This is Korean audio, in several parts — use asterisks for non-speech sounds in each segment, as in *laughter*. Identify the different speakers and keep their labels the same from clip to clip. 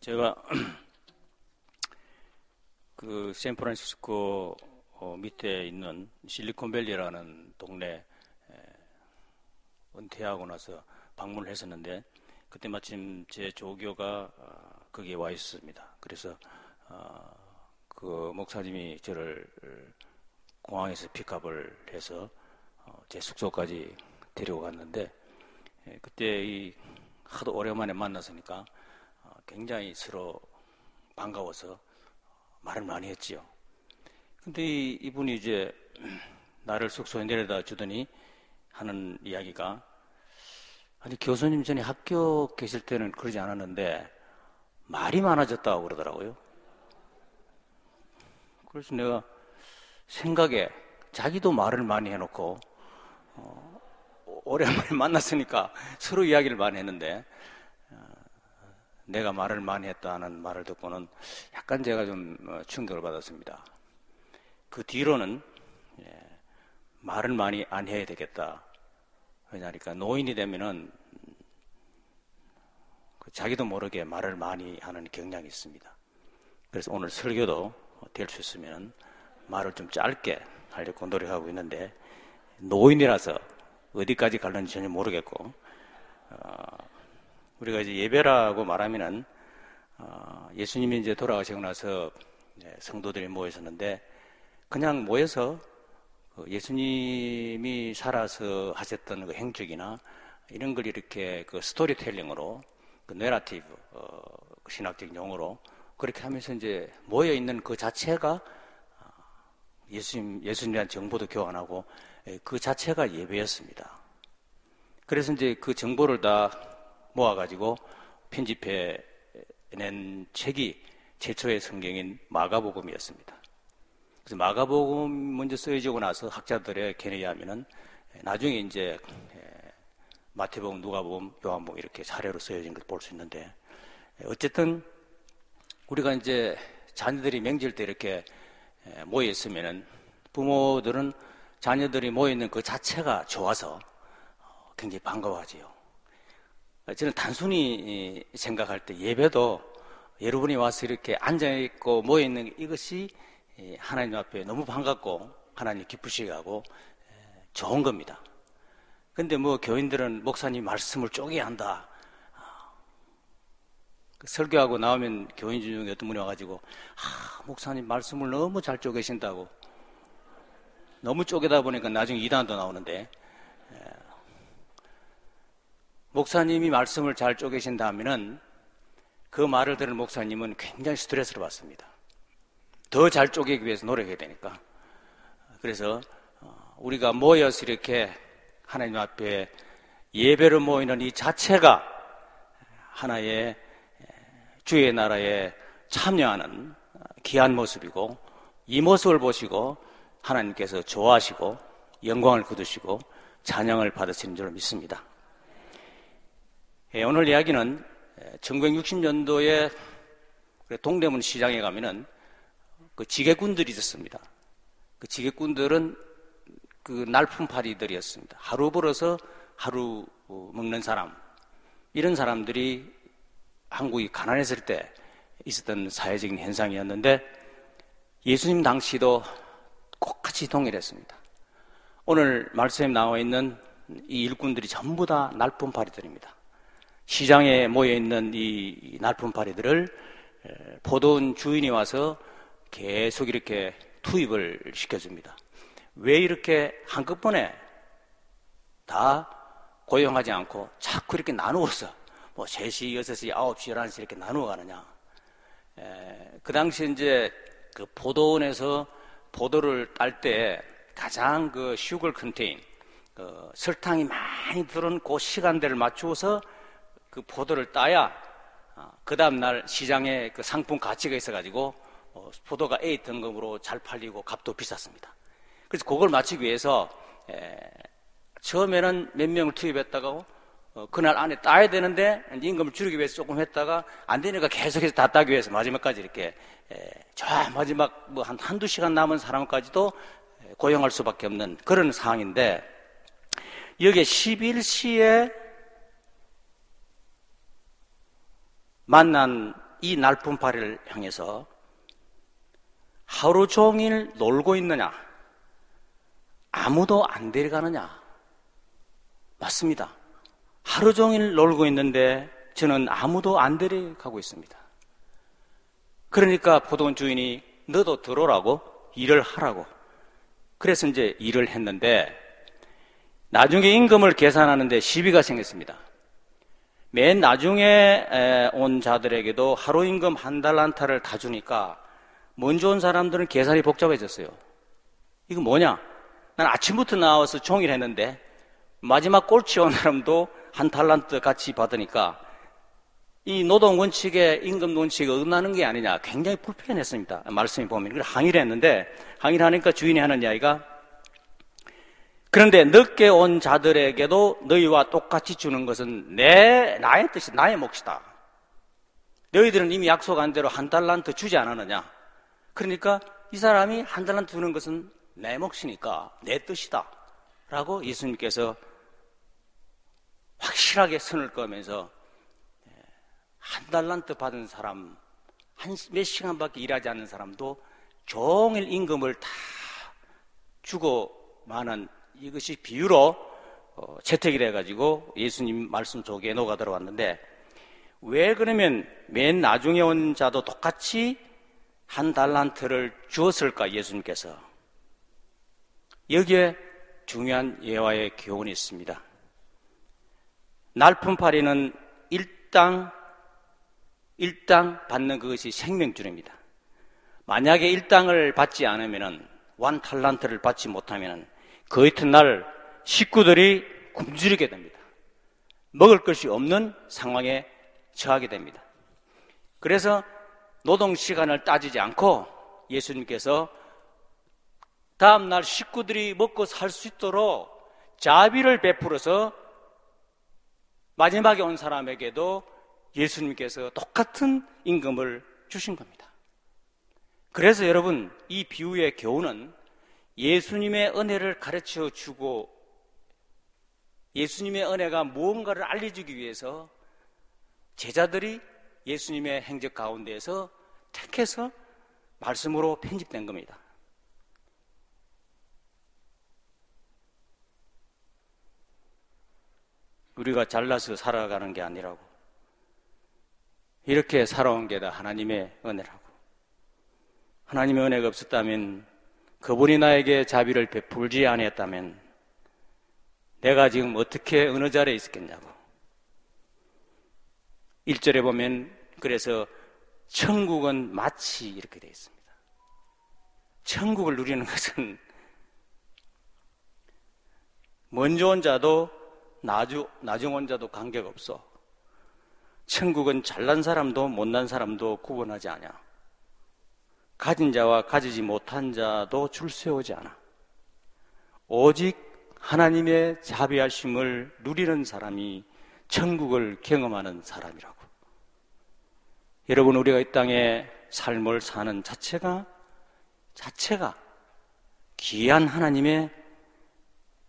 Speaker 1: 제가 *clears throat* 그 샌프란시스코 어, 밑에 있는 실리콘밸리라는 동네 은퇴하고 나서 방문을 했었는데 그때 마침 제 조교가 어, 거기에 와 있었습니다. 그래서 어, 그 목사님이 저를 공항에서 픽업을 해서 어, 제 숙소까지 데리고 갔는데 예, 그때 이 하도 오랜만에 만났으니까 굉장히 서로 반가워서 말을 많이 했지요. 근데 이 분이 이제 나를 숙소에 내려다 주더니 하는 이야기가 아니 교수님 전에 학교 계실 때는 그러지 않았는데 말이 많아졌다고 그러더라고요. 그래서 내가 생각에 자기도 말을 많이 해놓고 어, 오랜만에 *laughs* 만났으니까 서로 이야기를 많이 했는데 내가 말을 많이 했다는 말을 듣고는 약간 제가 좀 어, 충격을 받았습니다. 그 뒤로는 예, 말을 많이 안 해야 되겠다. 왜냐니까 노인이 되면은 그 자기도 모르게 말을 많이 하는 경향이 있습니다. 그래서 오늘 설교도 될 수 있으면 말을 좀 짧게 하려고 노력하고 있는데 노인이라서 어디까지 갈는지 전혀 모르겠고 어, 우리가 이제 예배라고 말하면은 어, 예수님이 이제 돌아가시고 나서 성도들이 모였었는데 그냥 모여서 그 예수님이 살아서 하셨던 그 행적이나 이런 걸 이렇게 그 스토리텔링으로 그 내라티브 어, 그 신학적 용어로 그렇게 하면서 이제 모여 있는 그 자체가 어, 예수님 예수님이란 정보도 교환하고 그 자체가 예배였습니다. 그래서 이제 그 정보를 다 모아가지고 편집해 낸 책이 최초의 성경인 마가복음이었습니다. 그래서 마가복음 먼저 쓰여지고 나서 학자들의 견해에 하면은 나중에 이제 마태복음, 누가복음, 요한복음 이렇게 사례로 쓰여진 걸 볼 수 있는데 어쨌든 우리가 이제 자녀들이 명절 때 이렇게 모여 있으면은 부모들은 자녀들이 모여 있는 그 자체가 좋아서 굉장히 반가워하지요. 저는 단순히 생각할 때 예배도 여러분이 와서 이렇게 앉아있고 모여있는 이것이 하나님 앞에 너무 반갑고 하나님 기쁘시게 하고 좋은 겁니다. 근데 뭐 교인들은 목사님 말씀을 쪼개야 한다. 그 설교하고 나오면 교인 중에 어떤 분이 와가지고, 아, 목사님 말씀을 너무 잘 쪼개신다고. 너무 쪼개다 보니까 나중에 이단도 나오는데, 목사님이 말씀을 잘 쪼개신다면은 그 말을 들은 목사님은 굉장히 스트레스를 받습니다. 더 잘 쪼개기 위해서 노력해야 되니까. 그래서 어, 우리가 모여서 이렇게 하나님 앞에 예배를 모이는 이 자체가 하나의 주의 나라에 참여하는 귀한 모습이고 이 모습을 보시고 하나님께서 좋아하시고 영광을 거두시고 찬양을 받으시는 줄 믿습니다. 예, 오늘 이야기는 1960년도에 동대문 시장에 가면은 그 지게꾼들이 있었습니다. 그 지게꾼들은 그 날품파리들이었습니다. 하루 벌어서 하루 어, 먹는 사람. 이런 사람들이 한국이 가난했을 때 있었던 사회적인 현상이었는데 예수님 당시도 똑같이 동일했습니다. 오늘 말씀에 나와 있는 이 일꾼들이 전부 다 날품파리들입니다. 시장에 모여 있는 이 날품파리들을 보돈 주인이 와서 계속 이렇게 투입을 시켜줍니다. 왜 이렇게 한꺼번에 다 고용하지 않고 자꾸 이렇게 나누어서 뭐 3시, 6시, 9시, 11시 이렇게 나누어 가느냐. 그 당시 이제 그 포도원에서 포도를 딸 때 가장 그 슈글 컨테인, 그 설탕이 많이 들은 그 시간대를 맞추어서 그 포도를 따야 어, 그 다음날 시장에 그 상품 가치가 있어가지고 어, 포도가 A 등급으로 잘 팔리고 값도 비쌌습니다. 그래서 그걸 맞추기 위해서 처음에는 몇 명을 투입했다가 어, 그날 안에 따야 되는데 임금을 줄이기 위해서 조금 했다가 안 되니까 계속해서 다 따기 위해서 마지막까지 이렇게 저 마지막 뭐 한 한두 시간 남은 사람까지도 고용할 수밖에 없는 그런 상황인데 여기에 11시에 만난 이 날품파리를 향해서 하루 종일 놀고 있느냐? 아무도 안 데려가느냐? 맞습니다. 하루 종일 놀고 있는데 저는 아무도 안 데려가고 있습니다. 그러니까 포도원 주인이 너도 들어오라고 일을 하라고. 그래서 이제 일을 했는데 나중에 임금을 계산하는데 시비가 생겼습니다. 맨 나중에 온 자들에게도 하루 임금 한 달란타를 다 주니까 먼저 온 사람들은 계산이 복잡해졌어요. 이거 뭐냐? 난 아침부터 나와서 종일 했는데 마지막 꼴찌 온 사람도 한 달란트 같이 받으니까 이 노동 원칙에 임금 원칙에 어긋나는 게 아니냐 굉장히 불편했습니다. 말씀이 보면 그걸 항의를 했는데 항의를 하니까 주인이 하는 이야기가 그런데 늦게 온 자들에게도 너희와 똑같이 주는 것은 내 나의 뜻이 나의 몫이다. 너희들은 이미 약속한 대로 한 달란트 주지 않았느냐? 그러니까 이 사람이 한 달란트 주는 것은 내 몫이니까 내 뜻이다. 라고 예수님께서 확실하게 선을 꺼면서 한 달란트 받은 사람, 한 몇 시간밖에 일하지 않는 사람도 종일 임금을 다 주고 많은 이것이 비유로 어, 채택이 돼가지고 예수님 말씀 속에 녹아 들어왔는데 왜 그러면 맨 나중에 온 자도 똑같이 한 달란트를 주었을까 예수님께서 여기에 중요한 예화의 교훈이 있습니다. 날품파리는 일당 일당 받는 그것이 생명줄입니다. 만약에 일당을 받지 않으면 완 탈란트를 받지 못하면 그 이튿날 식구들이 굶주리게 됩니다. 먹을 것이 없는 상황에 처하게 됩니다. 그래서 노동 시간을 따지지 않고 예수님께서 다음날 식구들이 먹고 살 수 있도록 자비를 베풀어서 마지막에 온 사람에게도 예수님께서 똑같은 임금을 주신 겁니다. 그래서 여러분, 이 비유의 교훈은 예수님의 은혜를 가르쳐 주고 예수님의 은혜가 무언가를 알려주기 위해서 제자들이 예수님의 행적 가운데에서 택해서 말씀으로 편집된 겁니다. 우리가 잘나서 살아가는 게 아니라고. 이렇게 살아온 게 다 하나님의 은혜라고. 하나님의 은혜가 없었다면 그분이 나에게 자비를 베풀지 아니었다면 내가 지금 어떻게 어느 자리에 있었겠냐고. 1절에 보면 그래서 천국은 마치 이렇게 되어 있습니다. 천국을 누리는 것은 먼저 온 자도 나중, 나중 온 자도 관계없어. 천국은 잘난 사람도 못난 사람도 구분하지 않아. 가진 자와 가지지 못한 자도 줄 세우지 않아. 오직 하나님의 자비하심을 누리는 사람이 천국을 경험하는 사람이라고. 여러분, 우리가 이 땅에 삶을 사는 자체가, 자체가 귀한 하나님의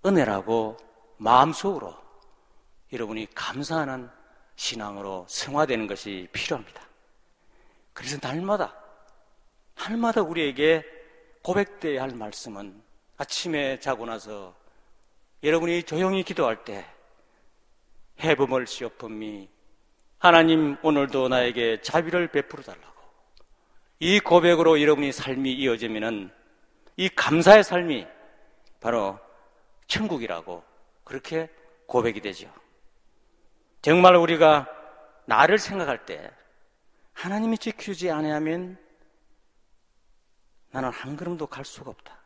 Speaker 1: 은혜라고 마음속으로 여러분이 감사하는 신앙으로 승화되는 것이 필요합니다. 그래서 날마다, 날마다 우리에게 고백되어야 할 말씀은 아침에 자고 나서 여러분이 조용히 기도할 때 해범을 시어품이 하나님 오늘도 나에게 자비를 베풀어 달라고 이 고백으로 여러분이 삶이 이어지면은 이 감사의 삶이 바로 천국이라고 그렇게 고백이 되죠. 정말 우리가 나를 생각할 때 하나님이 지켜주지 않으면 나는 한 걸음도 갈 수가 없다.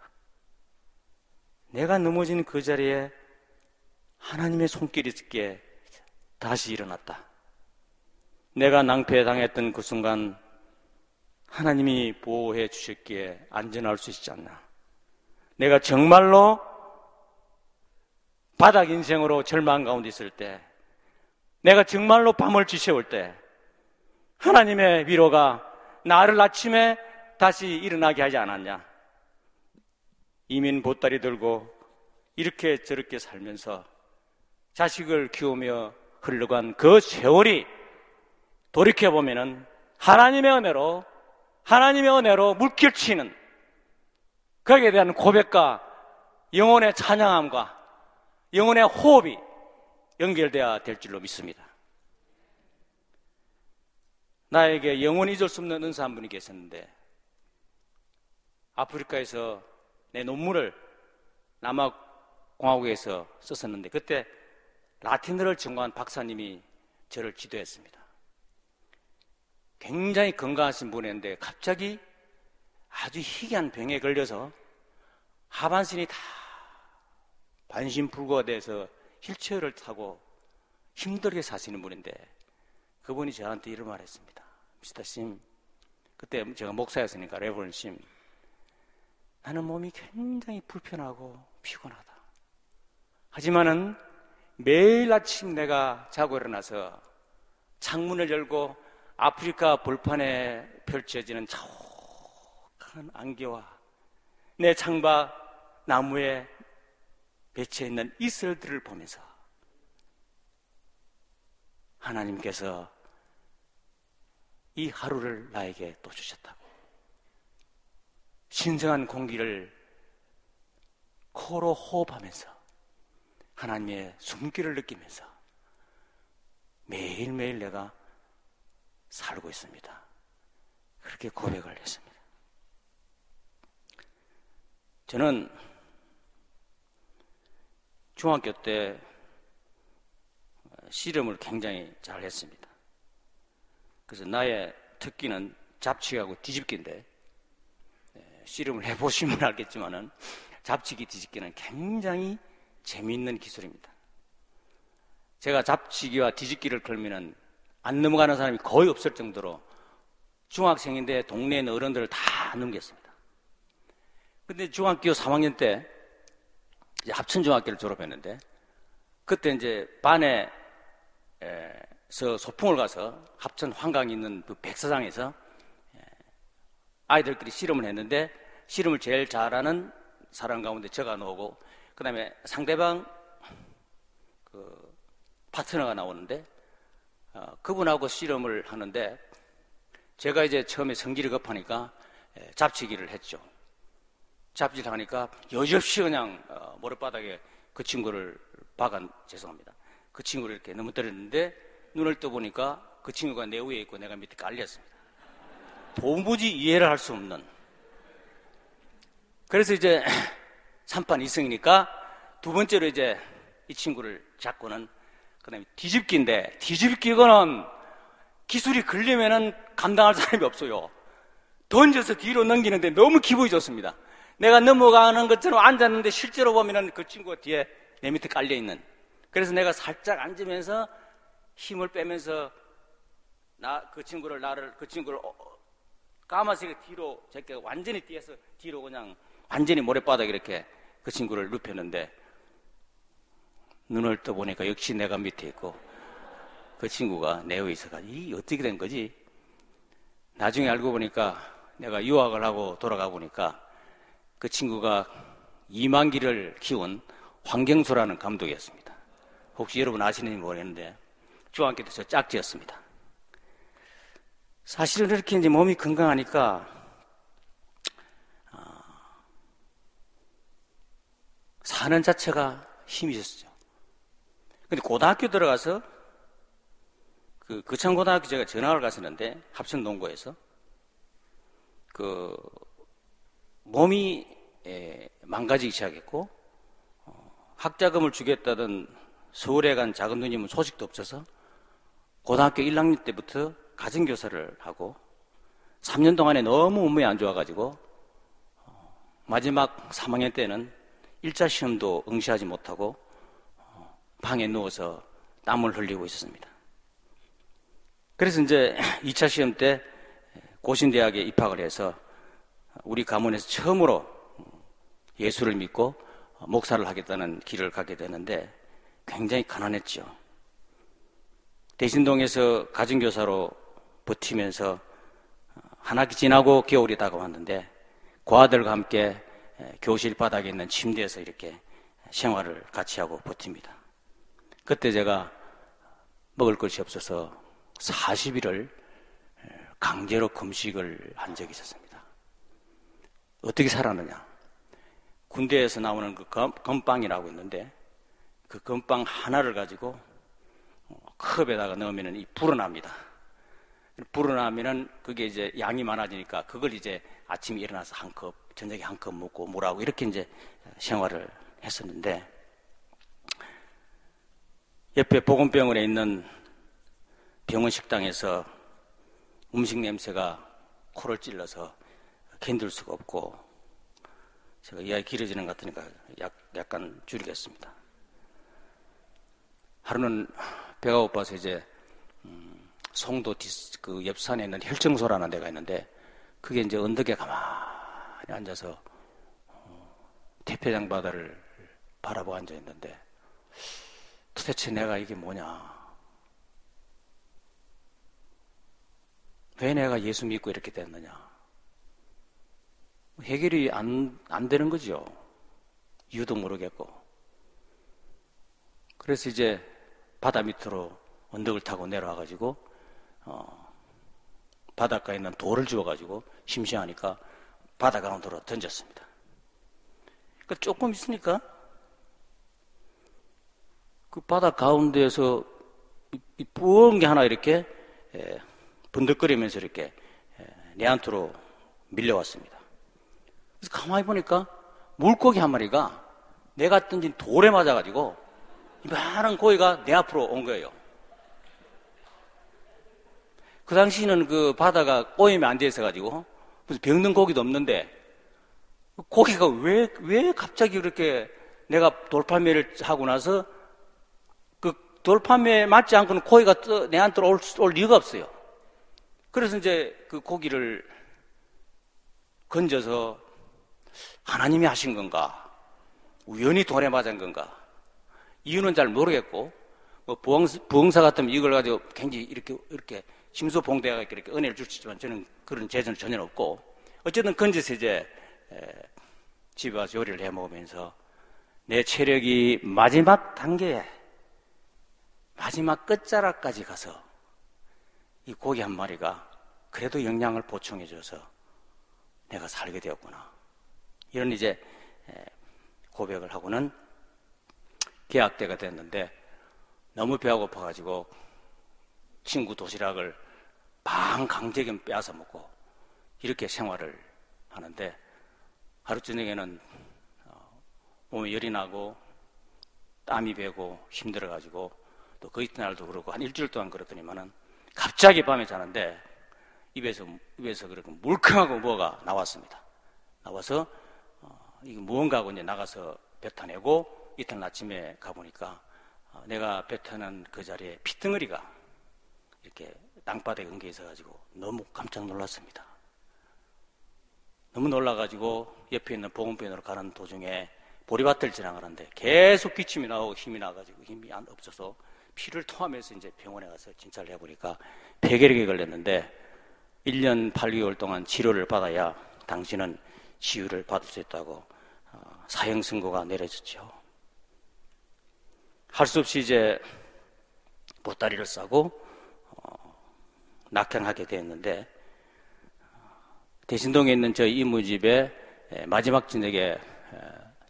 Speaker 1: 내가 넘어진 그 자리에 하나님의 손길이 있게 다시 일어났다. 내가 낭패당했던 그 순간 하나님이 보호해 주셨기에 안전할 수 있지 않나. 내가 정말로 바닥 인생으로 절망 가운데 있을 때 내가 정말로 밤을 지새울 때 하나님의 위로가 나를 아침에 다시 일어나게 하지 않았냐? 이민 보따리 들고 이렇게 저렇게 살면서 자식을 키우며 흘러간 그 세월이 돌이켜보면은 하나님의 은혜로 하나님의 은혜로 물결치는 거기에 대한 고백과 영혼의 찬양함과 영혼의 호흡이 연결되어야 될 줄로 믿습니다. 나에게 영원히 잊을 수 없는 은사 한 분이 계셨는데 아프리카에서 내 논문을 남아공화국에서 썼었는데 그때 라틴어를 전공한 박사님이 저를 지도했습니다. 굉장히 건강하신 분이었는데 갑자기 아주 희귀한 병에 걸려서 하반신이 다 반신불구가 돼서 휠체어를 타고 힘들게 사시는 분인데 그분이 저한테 이런 말 했습니다. 미스터 심, 그때 제가 목사였으니까 레버런 심, 나는 몸이 굉장히 불편하고 피곤하다. 하지만은 매일 아침 내가 자고 일어나서 창문을 열고 아프리카 볼판에 펼쳐지는 자욱한 안개와 내 창밖 나무에 배치해 있는 이슬들을 보면서 하나님께서 이 하루를 나에게 또 주셨다고. 신성한 공기를 코로 호흡하면서 하나님의 숨기를 느끼면서 매일매일 내가 살고 있습니다. 그렇게 고백을 했습니다. 저는 중학교 때 씨름을 굉장히 잘 했습니다. 그래서 나의 특기는 잡치기하고 뒤집기인데 예, 씨름을 해보시면 알겠지만은 잡치기 뒤집기는 굉장히 재미있는 기술입니다. 제가 잡치기와 뒤집기를 걸면은 안 넘어가는 사람이 거의 없을 정도로 중학생인데 동네에 있는 어른들을 다 넘겼습니다. 근데 중학교 3학년 때 합천중학교를 졸업했는데 그때 이제 반에 서 소풍을 가서 합천 환강 있는 그 백사장에서 아이들끼리 씨름을 했는데 씨름을 제일 잘하는 사람 가운데 제가 나오고 그 다음에 상대방 그 파트너가 나오는데 어, 그분하고 씨름을 하는데 제가 이제 처음에 성질이 급하니까 잡치기를 했죠. 잡지를 하니까 여지없이 그냥 어, 모래바닥에 그 친구를 박아 죄송합니다. 그 친구를 이렇게 넘어뜨렸는데 눈을 떠보니까 그 친구가 내 위에 있고 내가 밑에 깔렸습니다. 도무지 이해를 할 수 없는. 그래서 이제 *clears throat* 3판 2승이니까 두 번째로 이제 이 친구를 잡고는 그 다음에 뒤집기인데 뒤집기거는 기술이 걸리면은 감당할 사람이 없어요. 던져서 뒤로 넘기는데 너무 기분이 좋습니다. 내가 넘어가는 것처럼 앉았는데 실제로 보면은 그 친구가 뒤에 내 밑에 깔려있는. 그래서 내가 살짝 앉으면서 힘을 빼면서 나, 그 친구를, 나를, 그 친구를 어, 어 까마귀가 뒤로, 제가 완전히 뒤에서 뒤로 그냥 완전히 모래바닥에 이렇게 그 친구를 눕혔는데 눈을 떠보니까 역시 내가 밑에 있고 그 친구가 내 있어가지고 이 어떻게 된 거지? 나중에 알고 보니까 내가 유학을 하고 돌아가 보니까 그 친구가 이만기를 키운 황경수라는 감독이었습니다. 혹시 여러분 아시는지 모르겠는데 중학교 때 저 짝지였습니다. 사실은 이렇게 이제 몸이 건강하니까 어, 사는 자체가 힘이 있었죠. 근데 고등학교 들어가서 그 거창고등학교 제가 전학을 갔었는데 합천 농고에서 그 몸이 예, 망가지기 시작했고 어, 학자금을 주겠다던 서울에 간 작은 누님은 소식도 없어서 고등학교 1학년 때부터 가정 교사를 하고 3년 동안에 너무 몸이 안 좋아가지고 어, 마지막 3학년 때는 1차 시험도 응시하지 못하고 어, 방에 누워서 땀을 흘리고 있었습니다. 그래서 이제 *clears throat* 2차 시험 때 고신대학에 입학을 해서 우리 가문에서 처음으로 예수를 믿고 목사를 하겠다는 길을 가게 되는데 굉장히 가난했죠. 대신동에서 가정교사로 버티면서 한 학기 지나고 겨울이 다가왔는데 고아들과 함께 교실 바닥에 있는 침대에서 이렇게 생활을 같이 하고 버팁니다. 그때 제가 먹을 것이 없어서 40일을 강제로 금식을 한 적이 있었습니다. 어떻게 살았느냐? 군대에서 나오는 그 검, 건빵이라고 있는데 그 건빵 하나를 가지고 컵에다가 넣으면 이 불어납니다. 불어나면은 그게 이제 양이 많아지니까 그걸 이제 아침에 일어나서 한 컵, 저녁에 한 컵 먹고 뭐라고 이렇게 이제 생활을 했었는데 옆에 보건병원에 있는 병원 식당에서 음식 냄새가 코를 찔러서 견딜 수가 없고 제가 이야기 길어지는 것 같으니까 약, 약간 줄이겠습니다. 하루는 배가 고파서 이제 음, 송도 그 옆산에 있는 혈정소라는 데가 있는데 그게 이제 언덕에 가만히 앉아서 어, 태평양 바다를 바라보고 앉아 있는데 도대체 내가 이게 뭐냐? 왜 내가 예수 믿고 이렇게 됐느냐? 해결이 안, 안 되는 거죠. 이유도 모르겠고. 그래서 이제 바다 밑으로 언덕을 타고 내려와가지고, 어, 바닷가에 있는 돌을 주워가지고 심심하니까 바다 가운데로 던졌습니다. 그 조금 있으니까 그 바다 가운데에서 이 뿌엉 게 하나 이렇게 에, 분들거리면서 이렇게 에, 내한테로 밀려왔습니다. 그래서 가만히 보니까 물고기 한 마리가 내가 던진 돌에 맞아가지고 이 많은 고기가 내 앞으로 온 거예요. 그 당시에는 그 바다가 오염이 안 돼 있어가지고 무슨 병든 고기도 없는데 고기가 왜, 왜 갑자기 그렇게 내가 돌판매를 하고 나서 그 돌판매에 맞지 않고는 고기가 내한테로 올, 올 리가 없어요. 그래서 이제 그 고기를 건져서 하나님이 하신 건가? 우연히 돌에 맞은 건가? 이유는 잘 모르겠고, 뭐 부흥사, 부흥사 같으면 이걸 가지고 굉장히 이렇게, 이렇게 심소봉대가 이렇게 은혜를 있지만 저는 그런 재주는 전혀 없고, 어쨌든 건져서 이제 집에 와서 요리를 해 먹으면서 내 체력이 마지막 단계에 마지막 끝자락까지 가서 이 고기 한 마리가 그래도 영양을 보충해 줘서 내가 살게 되었구나. 이런 이제 고백을 하고는 계약 때가 됐는데 너무 배가 고파가지고 친구 도시락을 방 강제겸 빼앗아 먹고 이렇게 생활을 하는데 하루 저녁에는 어, 몸에 열이 나고 땀이 배고 힘들어가지고 또 그 이튿날도 그렇고 한 일주일 동안 그렇더니만은 갑자기 밤에 자는데 입에서 입에서 그렇게 물컹하고 뭐가 나왔습니다. 나와서 어, 이거 무언가 하고 이제 나가서 뱉어내고 이튿날 아침에 가보니까 어, 내가 뱉어낸 그 자리에 피덩어리가 이렇게 땅바닥에 엉겨 있어가지고 너무 깜짝 놀랐습니다. 너무 놀라가지고 옆에 있는 보건병원으로 가는 도중에 보리밭을 지나가는데 계속 기침이 나오고 힘이 나가지고 힘이 안 없어서 피를 토하면서 이제 병원에 가서 진찰을 해보니까 폐결핵에 걸렸는데 1년 8개월 동안 치료를 받아야 당신은 치유를 받을 수 있다고 어, 사형 선고가 내려졌죠. 할 수 없이 이제 보따리를 싸고 어, 낙향하게 되었는데 대신동에 있는 저희 이모집에 마지막 저녁에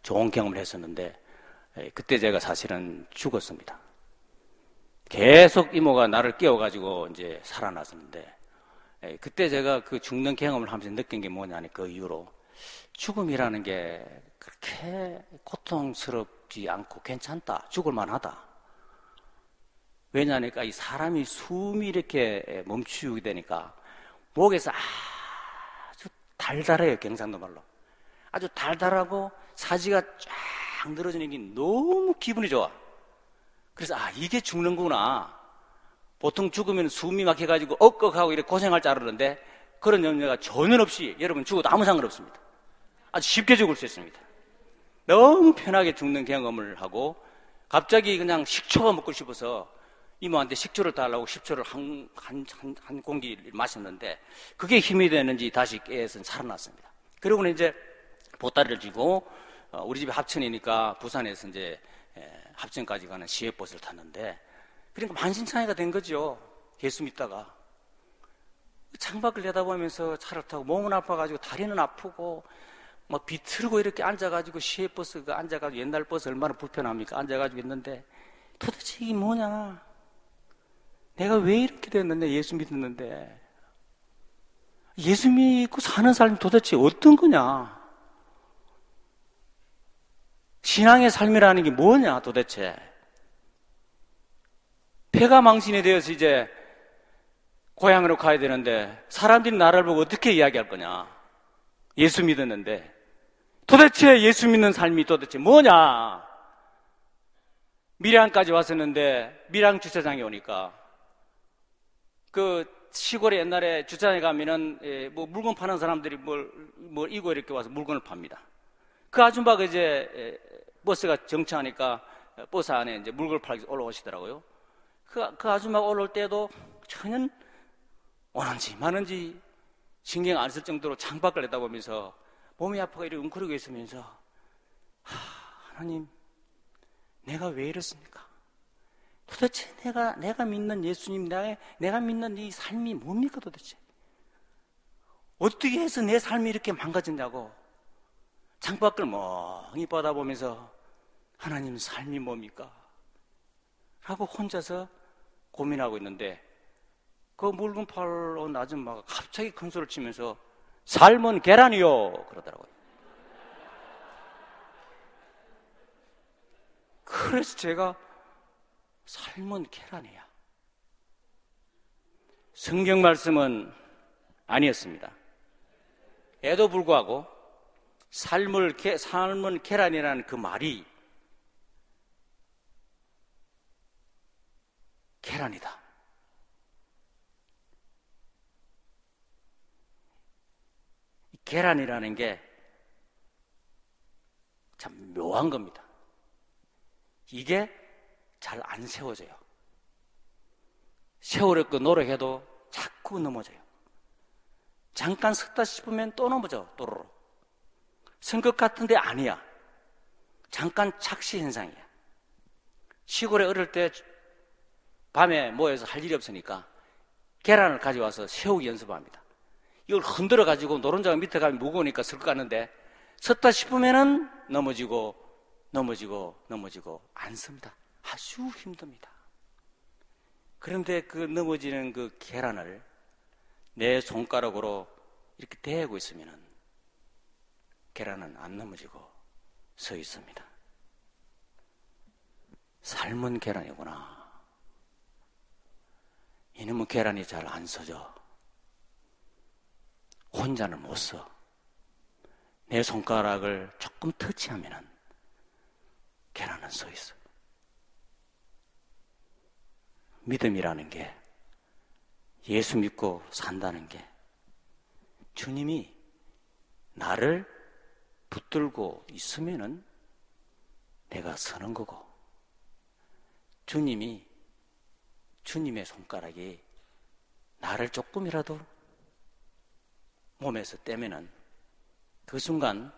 Speaker 1: 좋은 경험을 했었는데 그때 제가 사실은 죽었습니다. 계속 이모가 나를 깨워가지고 이제 살아났었는데 그때 제가 그 죽는 경험을 하면서 느낀 게 뭐냐니 그 이후로 죽음이라는 게 그렇게 고통스럽지 않고 괜찮다, 죽을 만하다. 왜냐하니까 이 사람이 숨이 이렇게 멈추게 되니까 목에서 아주 달달해요 경상도 말로 아주 달달하고 사지가 쫙 늘어지는 게 너무 기분이 좋아. 그래서 아 이게 죽는구나. 보통 죽으면 숨이 막혀가지고 억걱하고 이렇게 고생할 줄 알았는데 그런 염려가 전혀 없이 여러분 죽어도 아무 상관없습니다. 아주 쉽게 죽을 수 있습니다. 너무 편하게 죽는 경험을 하고 갑자기 그냥 식초가 먹고 싶어서 이모한테 식초를 달라고 식초를 한, 한, 한, 한 공기 마셨는데 그게 힘이 되는지 다시 깨서 살아났습니다. 그리고는 이제 보따리를 쥐고 어, 우리 집이 합천이니까 부산에서 이제 합천까지 가는 시외버스를 탔는데 그러니까 만신창이가 된 거죠. 예수 믿다가. 창밖을 내다보면서 차를 타고 몸은 아파가지고 다리는 아프고 막 비틀고 이렇게 앉아가지고 시외버스가 앉아가지고 옛날 버스 얼마나 불편합니까? 앉아가지고 있는데 도대체 이게 뭐냐? 내가 왜 이렇게 됐는데 예수 믿었는데 예수 믿고 사는 삶이 도대체 어떤 거냐? 신앙의 삶이라는 게 뭐냐 도대체? 폐가 망신이 되어서 이제 고향으로 가야 되는데 사람들이 나를 보고 어떻게 이야기할 거냐? 예수 믿었는데 도대체 예수 믿는 삶이 도대체 뭐냐? 밀양까지 왔었는데 밀양 주차장에 오니까 그 시골에 옛날에 주차장에 가면은 예, 뭐 물건 파는 사람들이 뭘, 뭘 이고 이렇게 와서 물건을 팝니다. 그 아줌마가 이제 예, 버스가 정차하니까 버스 안에 이제 물건을 팔기 올라오시더라고요. 그, 그 아줌마가 올라올 때도 전혀 오는지 마는지 신경 안 쓸 정도로 창밖을 내다보면서 몸이 아파가 이렇게 웅크리고 있으면서 하, 하나님 내가 왜 이렇습니까? 도대체 내가 내가 믿는 예수님 내가, 내가 믿는 이 삶이 뭡니까 도대체? 어떻게 해서 내 삶이 이렇게 망가졌냐고 창밖을 멍히 받아보면서 하나님 삶이 뭡니까? 하고 혼자서 고민하고 있는데 그 팔러 온 아줌마가 갑자기 큰 소리를 치면서 삶은 계란이요 그러더라고요. 그래서 제가 삶은 계란이야. 성경 말씀은 아니었습니다. 에도 불구하고 삶을 삶은 계란이라는 그 말이 계란이다. 계란이라는 게 참 묘한 겁니다. 이게 잘 안 세워져요. 세우려고 노력해도 자꾸 넘어져요. 잠깐 섰다 싶으면 또 넘어져, 또로로. 선것 같은데 아니야. 잠깐 착시 현상이야. 시골에 어릴 때 밤에 모여서 할 일이 없으니까 계란을 가져와서 세우기 연습합니다. 이걸 흔들어 가지고 노른자가 밑에 가면 무거우니까 같는데 섰다 싶으면은 넘어지고 넘어지고 넘어지고 안 씁니다. 아주 힘듭니다. 그런데 그 넘어지는 그 계란을 내 손가락으로 이렇게 대고 있으면은 계란은 안 넘어지고 서 있습니다. 삶은 계란이구나. 이놈의 계란이 잘 안 서져. 혼자는 못 써. 내 손가락을 조금 터치하면은 계란은 서 있어. 믿음이라는 게 예수 믿고 산다는 게 주님이 나를 붙들고 있으면은 내가 서는 거고 주님이 주님의 손가락이 나를 조금이라도 몸에서 떼면은 그 순간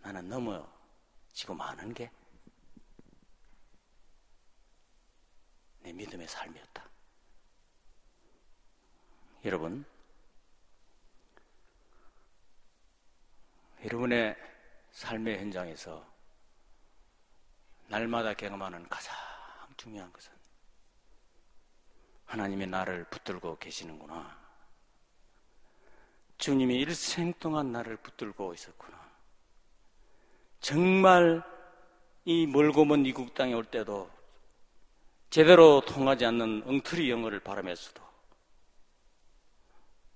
Speaker 1: 나는 넘어지고 마는 게 내 믿음의 삶이었다. 여러분, 여러분의 삶의 현장에서 날마다 경험하는 가장 중요한 것은 하나님의 나를 붙들고 계시는구나. 주님이 일생 동안 나를 붙들고 있었구나. 정말 이 멀고 먼 이국 땅에 올 때도 제대로 통하지 않는 엉터리 영어를 발음했어도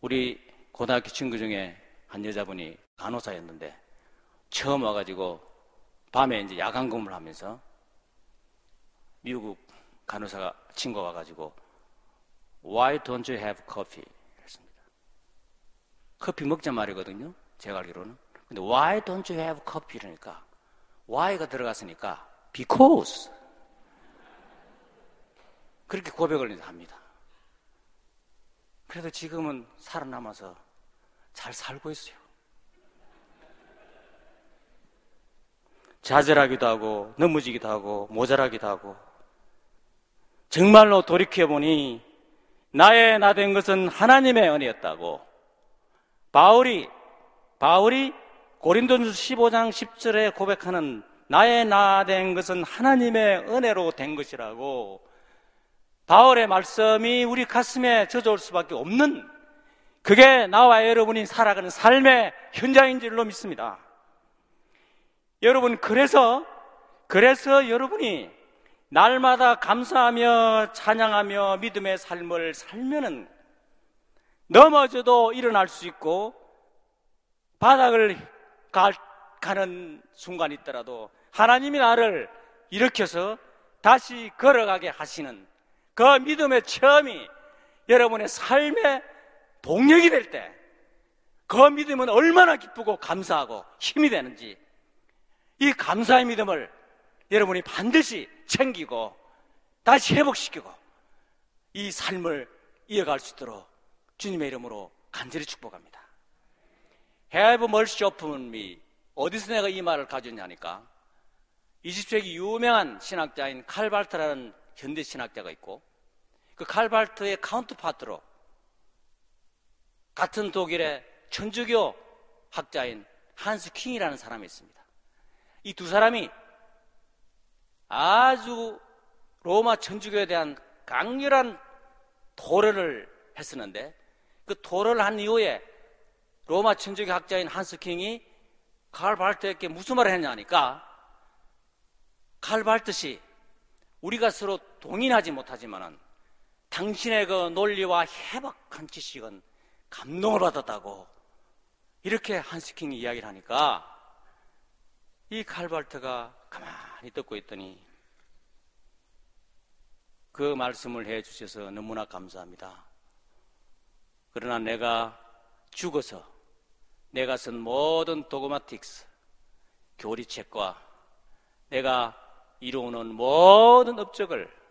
Speaker 1: 우리 고등학교 친구 중에 한 여자분이 간호사였는데 처음 와가지고 밤에 이제 야간 근무를 하면서 미국 간호사가 친구가 와가지고 Why don't you have coffee? 커피 먹자 말이거든요. 제가 알기로는. 근데 why don't you have coffee? 이러니까 why가 들어갔으니까 because. 그렇게 고백을 합니다. 그래도 지금은 살아남아서 잘 살고 있어요. 좌절하기도 하고, 넘어지기도 하고, 모자라기도 하고, 정말로 돌이켜보니 나의 나 된 것은 하나님의 은혜였다고 바울이 바울이 고린도전서 15장 10절에 고백하는 나의 나 된 것은 하나님의 은혜로 된 것이라고 바울의 말씀이 우리 가슴에 젖어올 수밖에 없는 그게 나와 여러분이 살아가는 삶의 현장인 줄로 믿습니다. 여러분, 그래서, 그래서 여러분이 날마다 감사하며 찬양하며 믿음의 삶을 살면은 넘어져도 일어날 수 있고 바닥을 가, 가는 순간이 있더라도 하나님이 나를 일으켜서 다시 걸어가게 하시는 그 믿음의 체험이 여러분의 삶의 동력이 될 때, 그 믿음은 얼마나 기쁘고 감사하고 힘이 되는지, 이 감사의 믿음을 여러분이 반드시 챙기고, 다시 회복시키고, 이 삶을 이어갈 수 있도록 주님의 이름으로 간절히 축복합니다. Have mercy upon me. 어디서 내가 이 말을 가졌냐니까, 20세기 유명한 신학자인 칼발트라는 현대 신학자가 있고 그 칼발트의 카운트파트로 같은 독일의 천주교 학자인 한스 킹이라는 사람이 있습니다. 이 두 사람이 아주 로마 천주교에 대한 강렬한 토론을 했었는데 그 토론을 한 이후에 로마 천주교 학자인 한스 킹이 칼 발트에게 무슨 말을 했냐니까 칼 발트씨 우리가 서로 동의하지 못하지만은 당신의 그 논리와 해박한 지식은 감동을 받았다고 이렇게 한스킹이 이야기를 하니까 이 칼발트가 가만히 듣고 있더니 그 말씀을 해 주셔서 너무나 감사합니다. 그러나 내가 죽어서 내가 쓴 모든 도그마틱스, 교리책과 내가 이루는 모든 업적을 다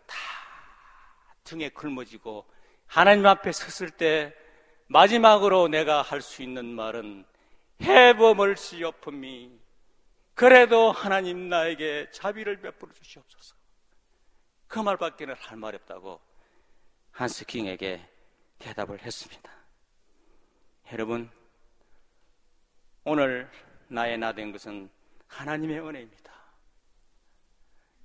Speaker 1: 등에 굶어지고 하나님 앞에 섰을 때 마지막으로 내가 할 수 있는 말은 해범을 시어품이 그래도 하나님 나에게 자비를 베풀어 주시옵소서. 그 말밖에는 할 말이 없다고 한스킹에게 대답을 했습니다. 여러분, 오늘 나의 나 된 것은 하나님의 은혜입니다.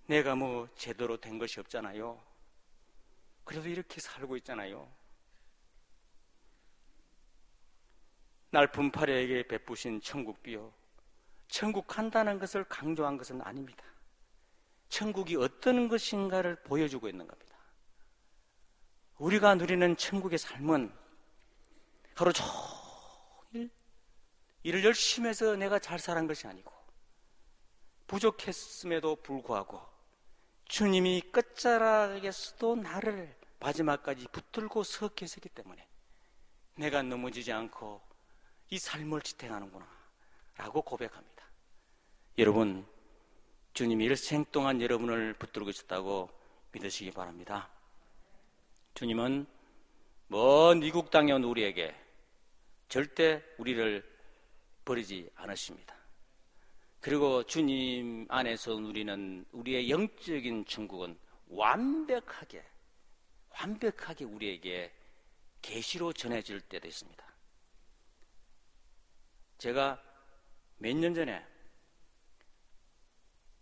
Speaker 1: 내가 뭐 제대로 된 것이 없잖아요. 그래도 이렇게 살고 있잖아요. 날 분파리에게 베푸신 천국비요. 천국 간다는 것을 강조한 것은 아닙니다. 천국이 어떤 것인가를 보여주고 있는 겁니다. 우리가 누리는 천국의 삶은 하루 종일 일을 열심히 해서 내가 잘 살은 것이 아니고 부족했음에도 불구하고 주님이 끝자락에서도 나를 마지막까지 붙들고 서 계시기 때문에 내가 넘어지지 않고 이 삶을 지탱하는구나. 라고 고백합니다. 여러분, 주님이 일생 동안 여러분을 붙들고 있었다고 믿으시기 바랍니다. 주님은 먼 이국 땅에 온 우리에게 절대 우리를 버리지 않으십니다. 그리고 주님 안에서 누리는 우리의 영적인 천국은 완벽하게, 완벽하게 우리에게 계시로 전해질 때도 있습니다. 제가 몇 년 전에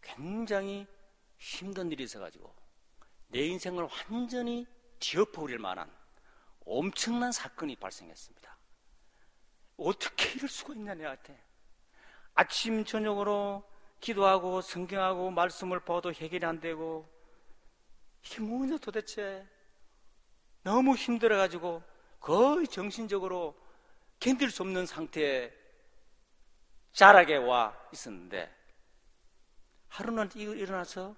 Speaker 1: 굉장히 힘든 일이 있어가지고 내 인생을 완전히 뒤엎어버릴 만한 엄청난 사건이 발생했습니다. 어떻게 이럴 수가 있냐, 내한테. 아침, 저녁으로 기도하고 성경하고 말씀을 봐도 해결이 안 되고 이게 뭐냐 도대체. 너무 힘들어가지고 거의 정신적으로 견딜 수 없는 상태에 자락에 와 있었는데 하루는 일어나서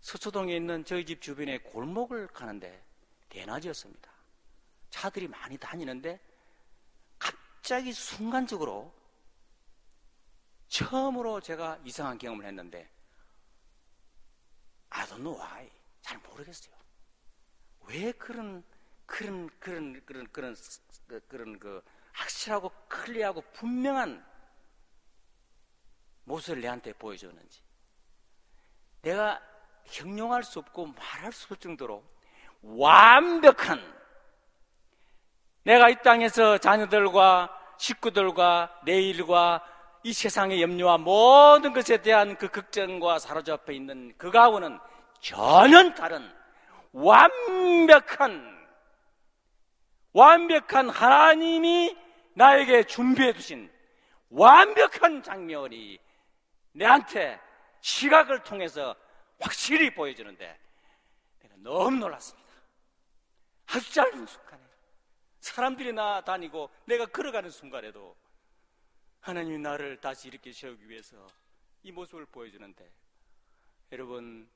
Speaker 1: 서초동에 있는 저희 집 주변에 골목을 가는데 대낮이었습니다. 차들이 많이 다니는데 갑자기 순간적으로 처음으로 제가 이상한 경험을 했는데 I don't know why 잘 모르겠어요. 왜 그런 그런 그런 그런 그런 그런 그 확실하고 클리하고 분명한 모습을 내한테 보여줬는지. 내가 형용할 수 없고 말할 수 없을 정도로 완벽한 내가 이 땅에서 자녀들과 식구들과 내 일과 이 세상의 염려와 모든 것에 대한 그 걱정과 사로잡혀 있는 그 가운은 전혀 다른 완벽한 완벽한 하나님이 나에게 준비해 두신 완벽한 장면이 내한테 시각을 통해서 확실히 보여주는데 내가 너무 놀랐습니다. 아주 짧은 순간에 사람들이 나 다니고 내가 걸어가는 순간에도 하나님이 나를 다시 이렇게 세우기 위해서 이 모습을 보여주는데 여러분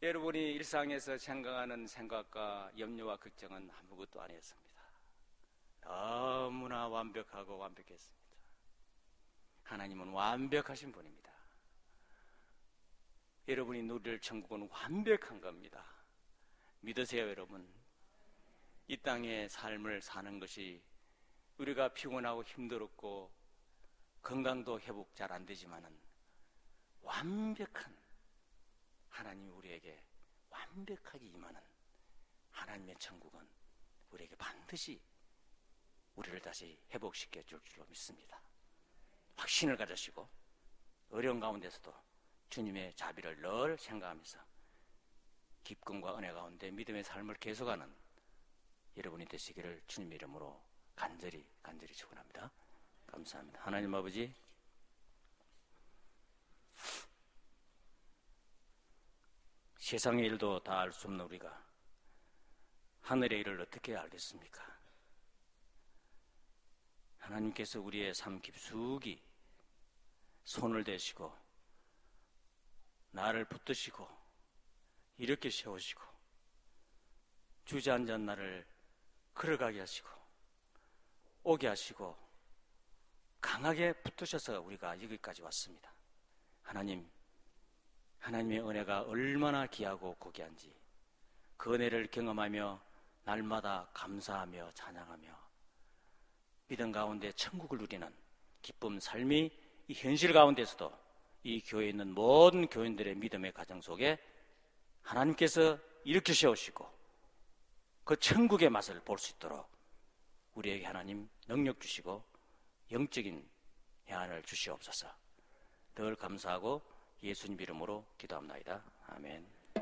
Speaker 1: 여러분이 일상에서 생각하는 생각과 염려와 걱정은 아무것도 아니었습니다. 너무나 완벽하고 완벽했습니다. 하나님은 완벽하신 분입니다. 여러분이 누릴 천국은 완벽한 겁니다. 믿으세요, 여러분. 이 땅의 삶을 사는 것이 우리가 피곤하고 힘들었고 건강도 회복 잘 안 되지만은 완벽한 하나님이 우리에게 완벽하게 임하는 하나님의 천국은 우리에게 반드시 우리를 다시 회복시켜 줄 줄로 믿습니다. 확신을 가지시고 어려운 가운데서도 주님의 자비를 늘 생각하면서 기쁨과 은혜 가운데 믿음의 삶을 계속하는 여러분이 되시기를 주님 이름으로 간절히 간절히 축원합니다. 감사합니다. 하나님 아버지 세상의 일도 다 알 수 없는 우리가 하늘의 일을 어떻게 알겠습니까? 하나님께서 우리의 삶 깊숙이 손을 대시고 나를 붙드시고 이렇게 세우시고 주저앉은 나를 걸어가게 하시고 오게 하시고 강하게 붙으셔서 우리가 여기까지 왔습니다. 하나님 하나님의 은혜가 얼마나 귀하고 고귀한지 그 은혜를 경험하며 날마다 감사하며 찬양하며 믿음 가운데 천국을 누리는 기쁨 삶이 이 현실 가운데서도 이 교회에 있는 모든 교인들의 믿음의 가정 속에 하나님께서 일으켜 세우시고 그 천국의 맛을 볼 수 있도록 우리에게 하나님 능력 주시고 영적인 해안을 주시옵소서. 늘 감사하고 예수님 이름으로 기도합니다. 아멘.